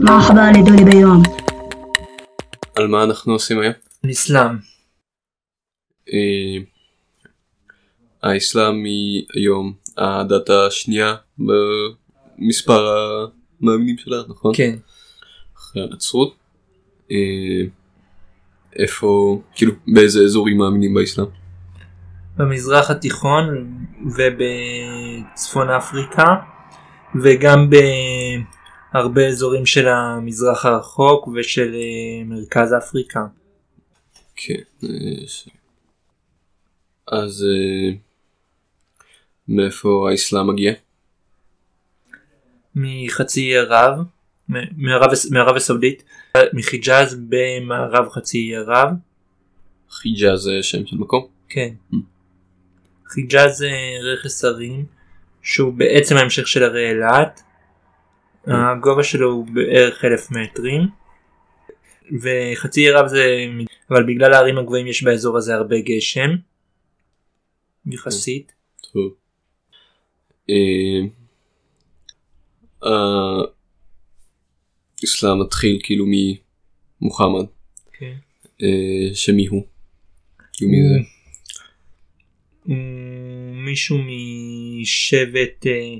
מרחבה לדולי ביום. על מה אנחנו עושים היום? על אסלאם. אה, האסלאם היא היום הדת השנייה במספר המאמינים שלה, נכון? כן. אחרי הנצרות. אה, איפה, כאילו, באיזה אזורים מאמינים באסלאם? במזרח התיכון ובצפון אפריקה וגם ב... בהרבה אזורים של המזרח הרחוק ושל אה, מרכז אפריקה. כן. אה, אז אה, מאיפה האסלאם מגיע? מחצי ערב, מערב, מערב הסעודית, מחיג'אז במערב חצי ערב, חיג'אז זה שם של מקום? כן. חיג'אז זה רכס הרים שהוא בעצם ההמשך של הרי אילת. הגובה שלו הוא בערך אלף מטרים. וחצי אי ערב זה אבל בגלל הערים הגבוהים יש באזור הזה הרבה גשם. יחסית. טוב. אה, האסלאם מתחיל כאילו ממוחמד, כן. אה, שמי הוא? כאילו מי זה? הוא מישהו משבט אה,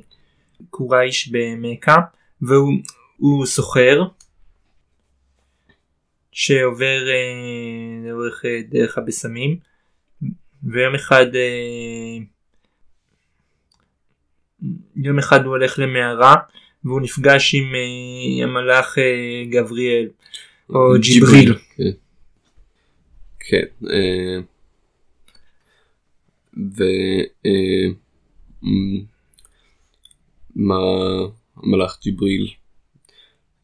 קורייש במכה והוא הוא סוחר שעובר אה, לאורך אה, דרך הבשמים ויום אחד אה, יום אחד הוא הולך למערה והוא נפגש עם אה, המלאך אה, גבריאל או ג'יבריל. כן. כן. המלאך ג'יבריל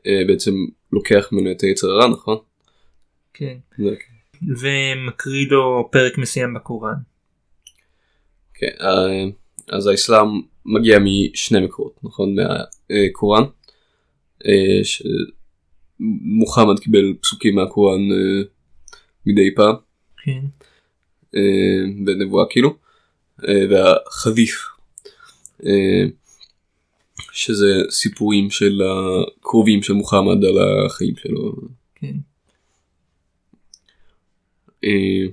אה, בעצם לוקח ממנו את היצר הרע נכון? כן. זה- ומקריא לו פרק מסוים בקוראן. כן, אה, אז האסלאם מגיע משני מקורות, נכון? מהקוראן, אה, שמוחמד קיבל פסוקים מהקוראן מדי פעם, כן. אה, בנבואה כאילו, והחדיף, שזה סיפורים של הקרובים של מוחמד על החיים שלו. כן. אה,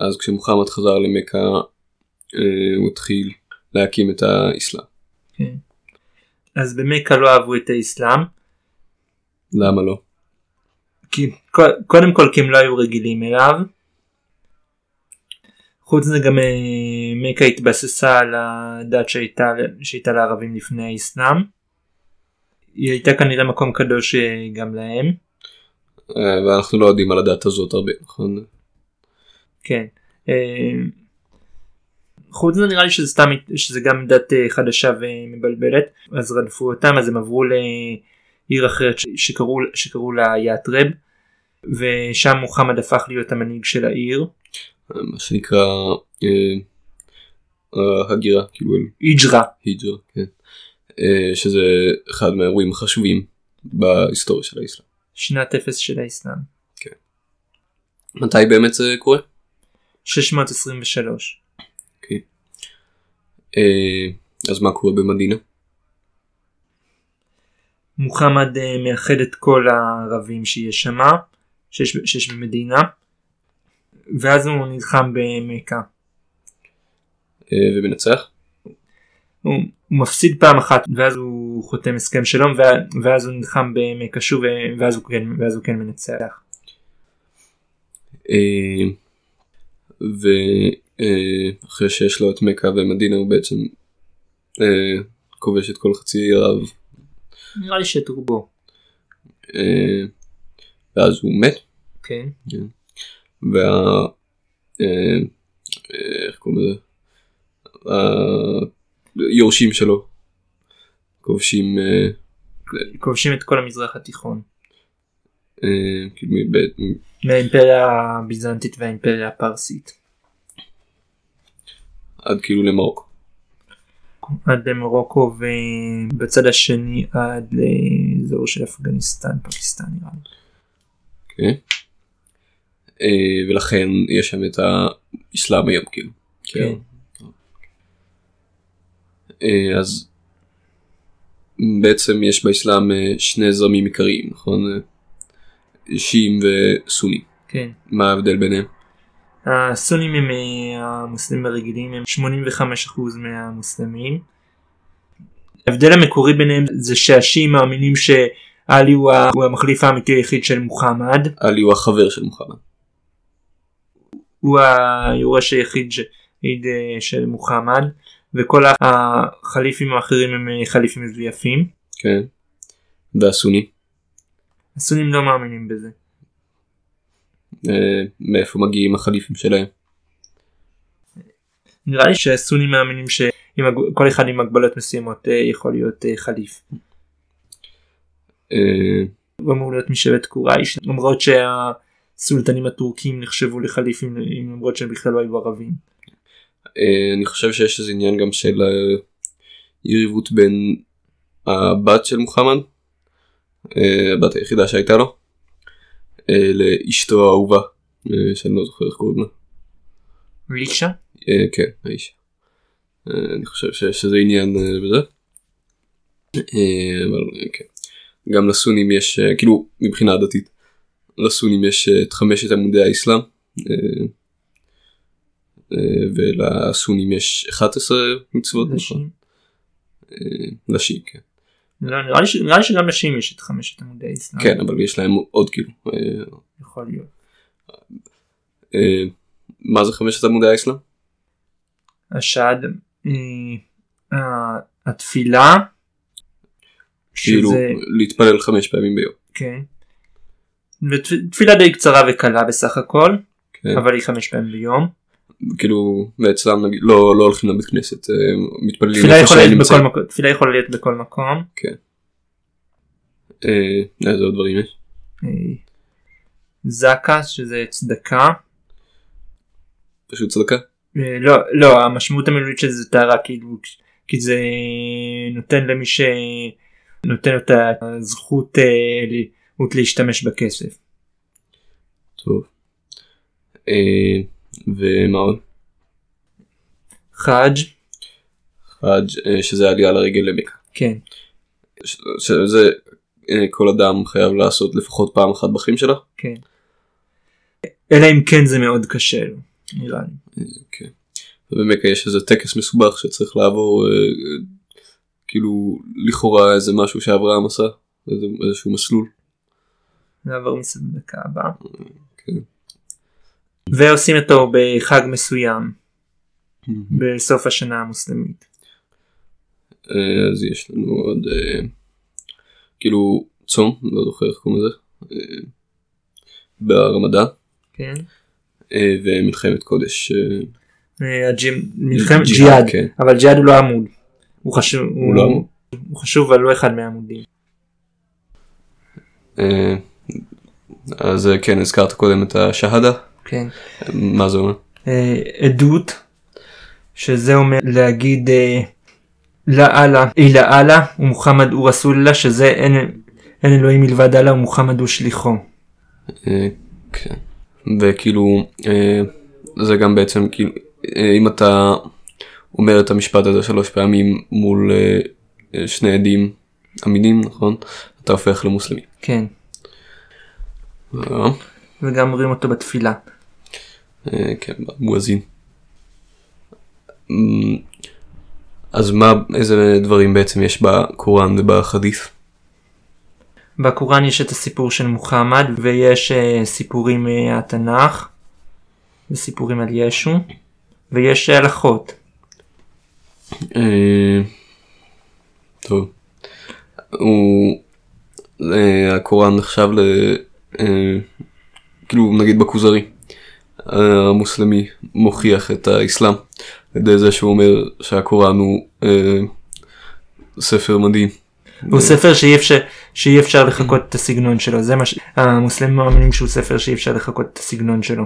אז כשמוחמד חזר למכה אה, הוא התחיל להקים את האסלאם. כן. אז במכה לא אהבו את האסלאם. למה לא? כי קודם כל כי הם לא היו רגילים אליו. חוץ מזה גם אה, מכה התבססה על הדת שהייתה, שהייתה לערבים לפני האסלאם. היא הייתה כנראה מקום קדוש אה, גם להם. אה, ואנחנו לא יודעים על הדת הזאת הרבה, נכון? כן. חוץ מזה נראה לי שזה סתם שזה גם דת חדשה ומבלבלת אז רדפו אותם אז הם עברו לעיר אחרת שקראו, שקראו לה יאטרב ושם מוחמד הפך להיות המנהיג של העיר מה שנקרא אה, אה, הגירה, כאילו אל איג'רה היג'רה, כן. אה, שזה אחד מהאירועים החשובים בהיסטוריה של האסלאם. שנת אפס של האסלאם מתי באמת זה קורה? 623 אה, אז מה קורה במדינה? מוחמד מאחד את כל הערבים שיש שם שיש, שיש במדינה ואז הוא נלחם במכה אה, ומנצח? הוא, הוא מפסיד פעם אחת ואז הוא חותם הסכם שלום ואז הוא נלחם במכה שוב ו- ואז הוא כן, ואז הוא כן מנצח. אה, ואחרי שיש לו את מכה ומדינה הוא בעצם אה, כובש את כל חצי ערב נראה לי שאת רובו. אה, ואז הוא מת כן. וה... אה, איך קוראים לזה? היורשים שלו כובשים אה, כובשים את כל המזרח התיכון. אה, כאילו מהאימפריה הביזנטית והאימפריה הפרסית. עד כאילו למרוקו. עד למרוקו ובצד השני עד לאזור של אפגניסטן פקיסטן נראה לי. אה, ולכן יש שם את האסלאם היום כאילו. כן. אה, אז בעצם יש באסלאם אה, שני זרמים עיקריים, נכון? שיעים וסונים. כן. מה ההבדל ביניהם? הסונים הם המוסלמים הרגילים הם 85% מהמוסלמים. ההבדל המקורי ביניהם זה שהשיעים מאמינים שעלי הוא המחליף האמיתי היחיד של מוחמד. עלי הוא החבר של מוחמד. הוא היורש היחיד אה, של מוחמד וכל החליפים האחרים הם אה, חליפים מזויפים. כן. והסוני? הסונים לא מאמינים בזה. אה, מאיפה מגיעים החליפים שלהם? נראה לי שהסונים מאמינים שכל אחד עם הגבלות מסוימות יכול להיות חליף. הוא אמור להיות משבט קורייש למרות שהסולטנים הטורקים נחשבו לחליפים למרות שהם בכלל לא היו ערבים. אה, אני חושב שיש איזה עניין גם של אה, יריבות בין הבת של מוחמד, אה, הבת היחידה שהייתה לו, לאשתו האהובה, אה, שאני לא זוכר איך קוראים לה. רישה? כן, האיש. אה, אני חושב שיש איזה עניין בזה. אבל כן. גם לסונים יש, כאילו מבחינה דתית, לסונים יש אה, את חמשת עמודי האסלאם. אה, אה, ולסונים יש 11 מצוות נכון? לשיעים כן. נראה לי ש- נראה לי שגם נשים יש את חמשת עמודי האסלאם. כן אבל יש להם עוד כאילו. יכול להיות. מה זה חמשת עמודי האסלאם? השד, התפילה, כאילו שזה, להתפלל חמש פעמים ביום. כן. ותפילה די קצרה וקלה בסך הכל, כן. אבל היא חמש פעמים ביום. כאילו ואצלם נגיד לא לא הולכים לבית כנסת אה, מתפללים תפילה יכולה להיות. בכל מקום, תפילה יכולה להיות בכל מקום. אה, איזה עוד דברים יש? אה, זקה שזה צדקה. פשוט צדקה. אה, לא, לא, המשמעות המילולית של זה טהרה כאילו, כי זה נותן למי שנותן את הזכות אה, להשתמש בכסף. טוב. אה, ומה עוד? חאג', חאג' אה, שזה עלייה לרגל למכה. כן, שזה אה, כל אדם חייב לעשות לפחות פעם אחת בחיים שלו. כן. אלא אם כן זה מאוד קשה לו, נראה לי. כן. ובמכה יש איזה טקס מסובך שצריך לעבור כאילו לכאורה איזה משהו שאברהם עשה איזה, איזשהו מסלול. נעבור מסביב דקה הבאה. כן. ועושים אותו בחג מסוים בסוף השנה המוסלמית. אה, אז יש לנו עוד אה, כאילו צום לא זוכר איך קוראים לזה אה, ברמדאן כן. ומלחמת קודש. מלחמת ג'יהאד, כן. אבל ג'יהאד הוא לא עמוד. הוא חשוב, הוא לא עמוד? הוא חשוב אבל לא אחד מהעמודים. אז אה, כן הזכרת קודם את השהדה כן. מה זה אומר? אה, עדות שזה אומר להגיד אה, לאללה אילה אללה ומוחמד הוא רסוללה שזה אין, אין אלוהים מלבד אללה ומוחמד הוא שליחו. אה, כן. וכאילו אה, זה גם בעצם כאילו אה, אם אתה אומר את המשפט הזה שלוש פעמים מול אה, שני עדים אמינים נכון אתה הופך למוסלמי. כן. אה, וגם אומרים אותו בתפילה. אה, כן מואזין. אמ, אז מה איזה דברים בעצם יש בקוראן ובחדית'? בקוראן יש את הסיפור של מוחמד ויש אה, סיפורים מהתנ"ך וסיפורים על ישו ויש הלכות. אה, טוב. הוא אה, הקוראן נחשב ל... אה, כאילו נגיד בכוזרי המוסלמי מוכיח את האסלאם על ידי זה שהוא אומר שהקוראן הוא אה, ספר מדהים. הוא ספר שאי אפשר, שאי אפשר לחקות את הסגנון שלו זה מה שהמוסלמים מאמינים שהוא ספר שאי אפשר לחקות את הסגנון שלו.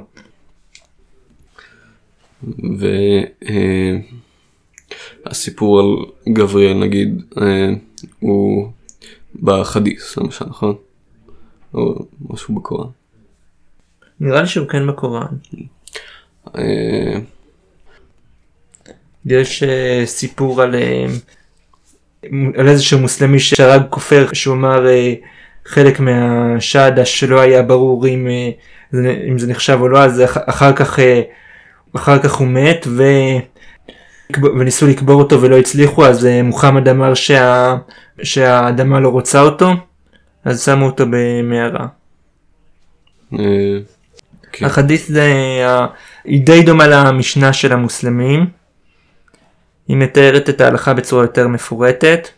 והסיפור על גבריאל נגיד אה, הוא בחדיס למשל נכון? או משהו בקוראן. נראה לי שהוא כן בקוראן. אה, יש אה, סיפור על אה, על איזשהו מוסלמי שהרג כופר שהוא אמר חלק מהשהדה שלא היה ברור אם, זה- אם זה נחשב או לא אז אח- אחר כך אחר כך הוא מת ו... וניסו לקבור אותו ולא הצליחו אז מוחמד אמר שה... שהאדמה לא רוצה אותו אז שמו אותו במערה. אה, כן. החדית' זה היא די דומה למשנה של המוסלמים. היא מתארת את ההלכה בצורה יותר מפורטת.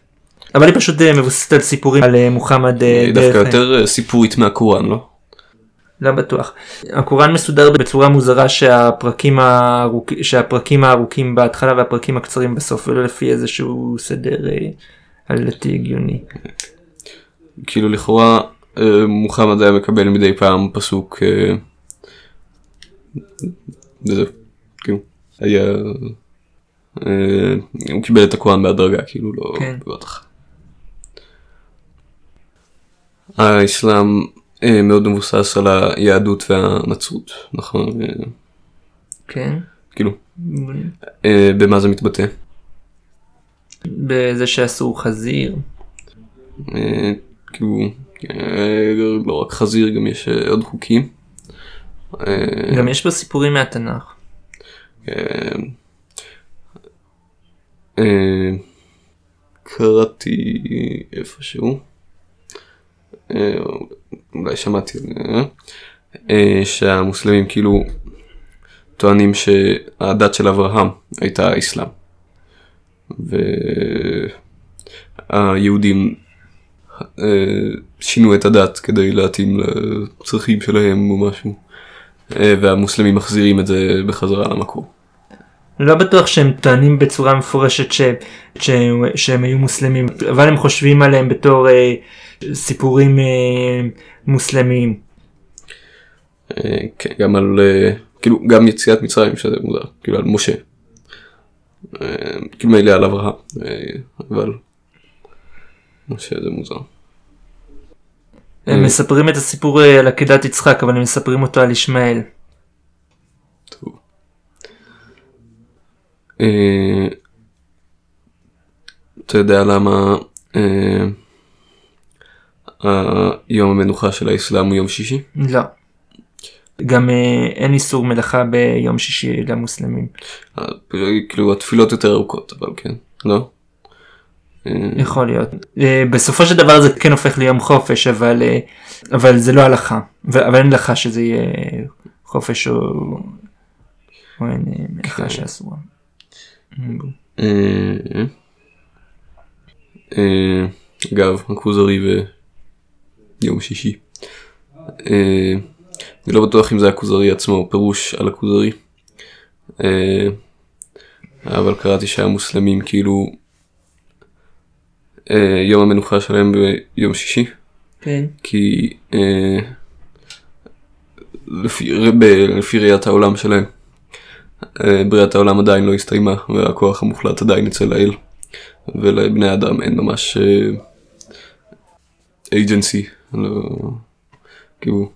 אבל היא פשוט אה, מבוססת על סיפורים על אה, מוחמד היא דווקא. יותר סיפורית מהקוראן לא? לא בטוח. הקוראן מסודר בצורה מוזרה שהפרקים, הארוכ... שהפרקים הארוכים בהתחלה והפרקים הקצרים בסוף ולא לפי איזשהו סדר עלילתי הגיוני. כאילו לכאורה אה, מוחמד היה מקבל מדי פעם פסוק אה, וזהו, כאילו היה אה, הוא קיבל את הקוראן בהדרגה כאילו לא כן. בבת אחת. האסלאם מאוד מבוסס על היהדות והנצרות נכון כן. כאילו במה זה מתבטא בזה שאסור חזיר. כאילו לא רק חזיר גם יש אה, עוד חוקים. אה, גם יש פה סיפורים מהתנ"ך. קראתי איפשהו, אולי שמעתי, שהמוסלמים כאילו טוענים שהדת של אברהם הייתה האסלאם. והיהודים שינו את הדת כדי להתאים לצרכים שלהם או משהו. אה, והמוסלמים מחזירים את זה בחזרה למקור. לא בטוח שהם טוענים בצורה מפורשת ש... ש... שהם היו מוסלמים אבל הם חושבים עליהם בתור אה, סיפורים אה, מוסלמיים. אה, כן, גם על, אה, כאילו, גם יציאת מצרים שזה מוזר, כאילו על משה. אה, כאילו מילא על אברהם, אה, אבל משה זה מוזר. הם אה. מספרים את הסיפור אה, על עקדת יצחק אבל הם מספרים אותו על ישמעאל. טוב. אה, אתה יודע למה יום המנוחה של האסלאם הוא יום שישי? לא. גם אין איסור מלאכה ביום שישי למוסלמים. כאילו התפילות יותר ארוכות, אבל כן, לא? אה, יכול להיות. אה, בסופו של דבר זה כן הופך ליום חופש אבל אה, אבל זה לא הלכה. ו- אבל אין הלכה שזה יהיה חופש או או אין כן. שאסורה. אה, אה, אגב, הכוזרי ויום שישי. אני לא בטוח אם זה הכוזרי עצמו או פירוש על הכוזרי. אבל קראתי שהמוסלמים כאילו יום המנוחה שלהם ביום שישי. כן. כי אה, לפי, לפי ראיית העולם שלהם, אה, בריאת העולם עדיין לא הסתיימה והכוח המוחלט עדיין אצל האל ולבני אדם אין ממש אייג'נסי, לא, כאילו,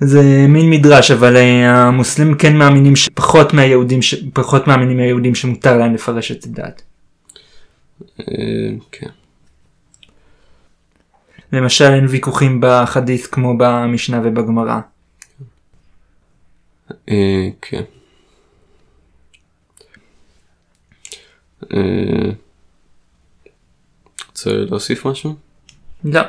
זה מין מדרש אבל אה, המוסלמים כן מאמינים שפחות מהיהודים ש... פחות מאמינים מהיהודים שמותר להם לפרש את הדת. אה, כן, למשל אין ויכוחים בחדית' כמו במשנה ובגמרא. אה, כן. אה, רוצה להוסיף משהו? לא.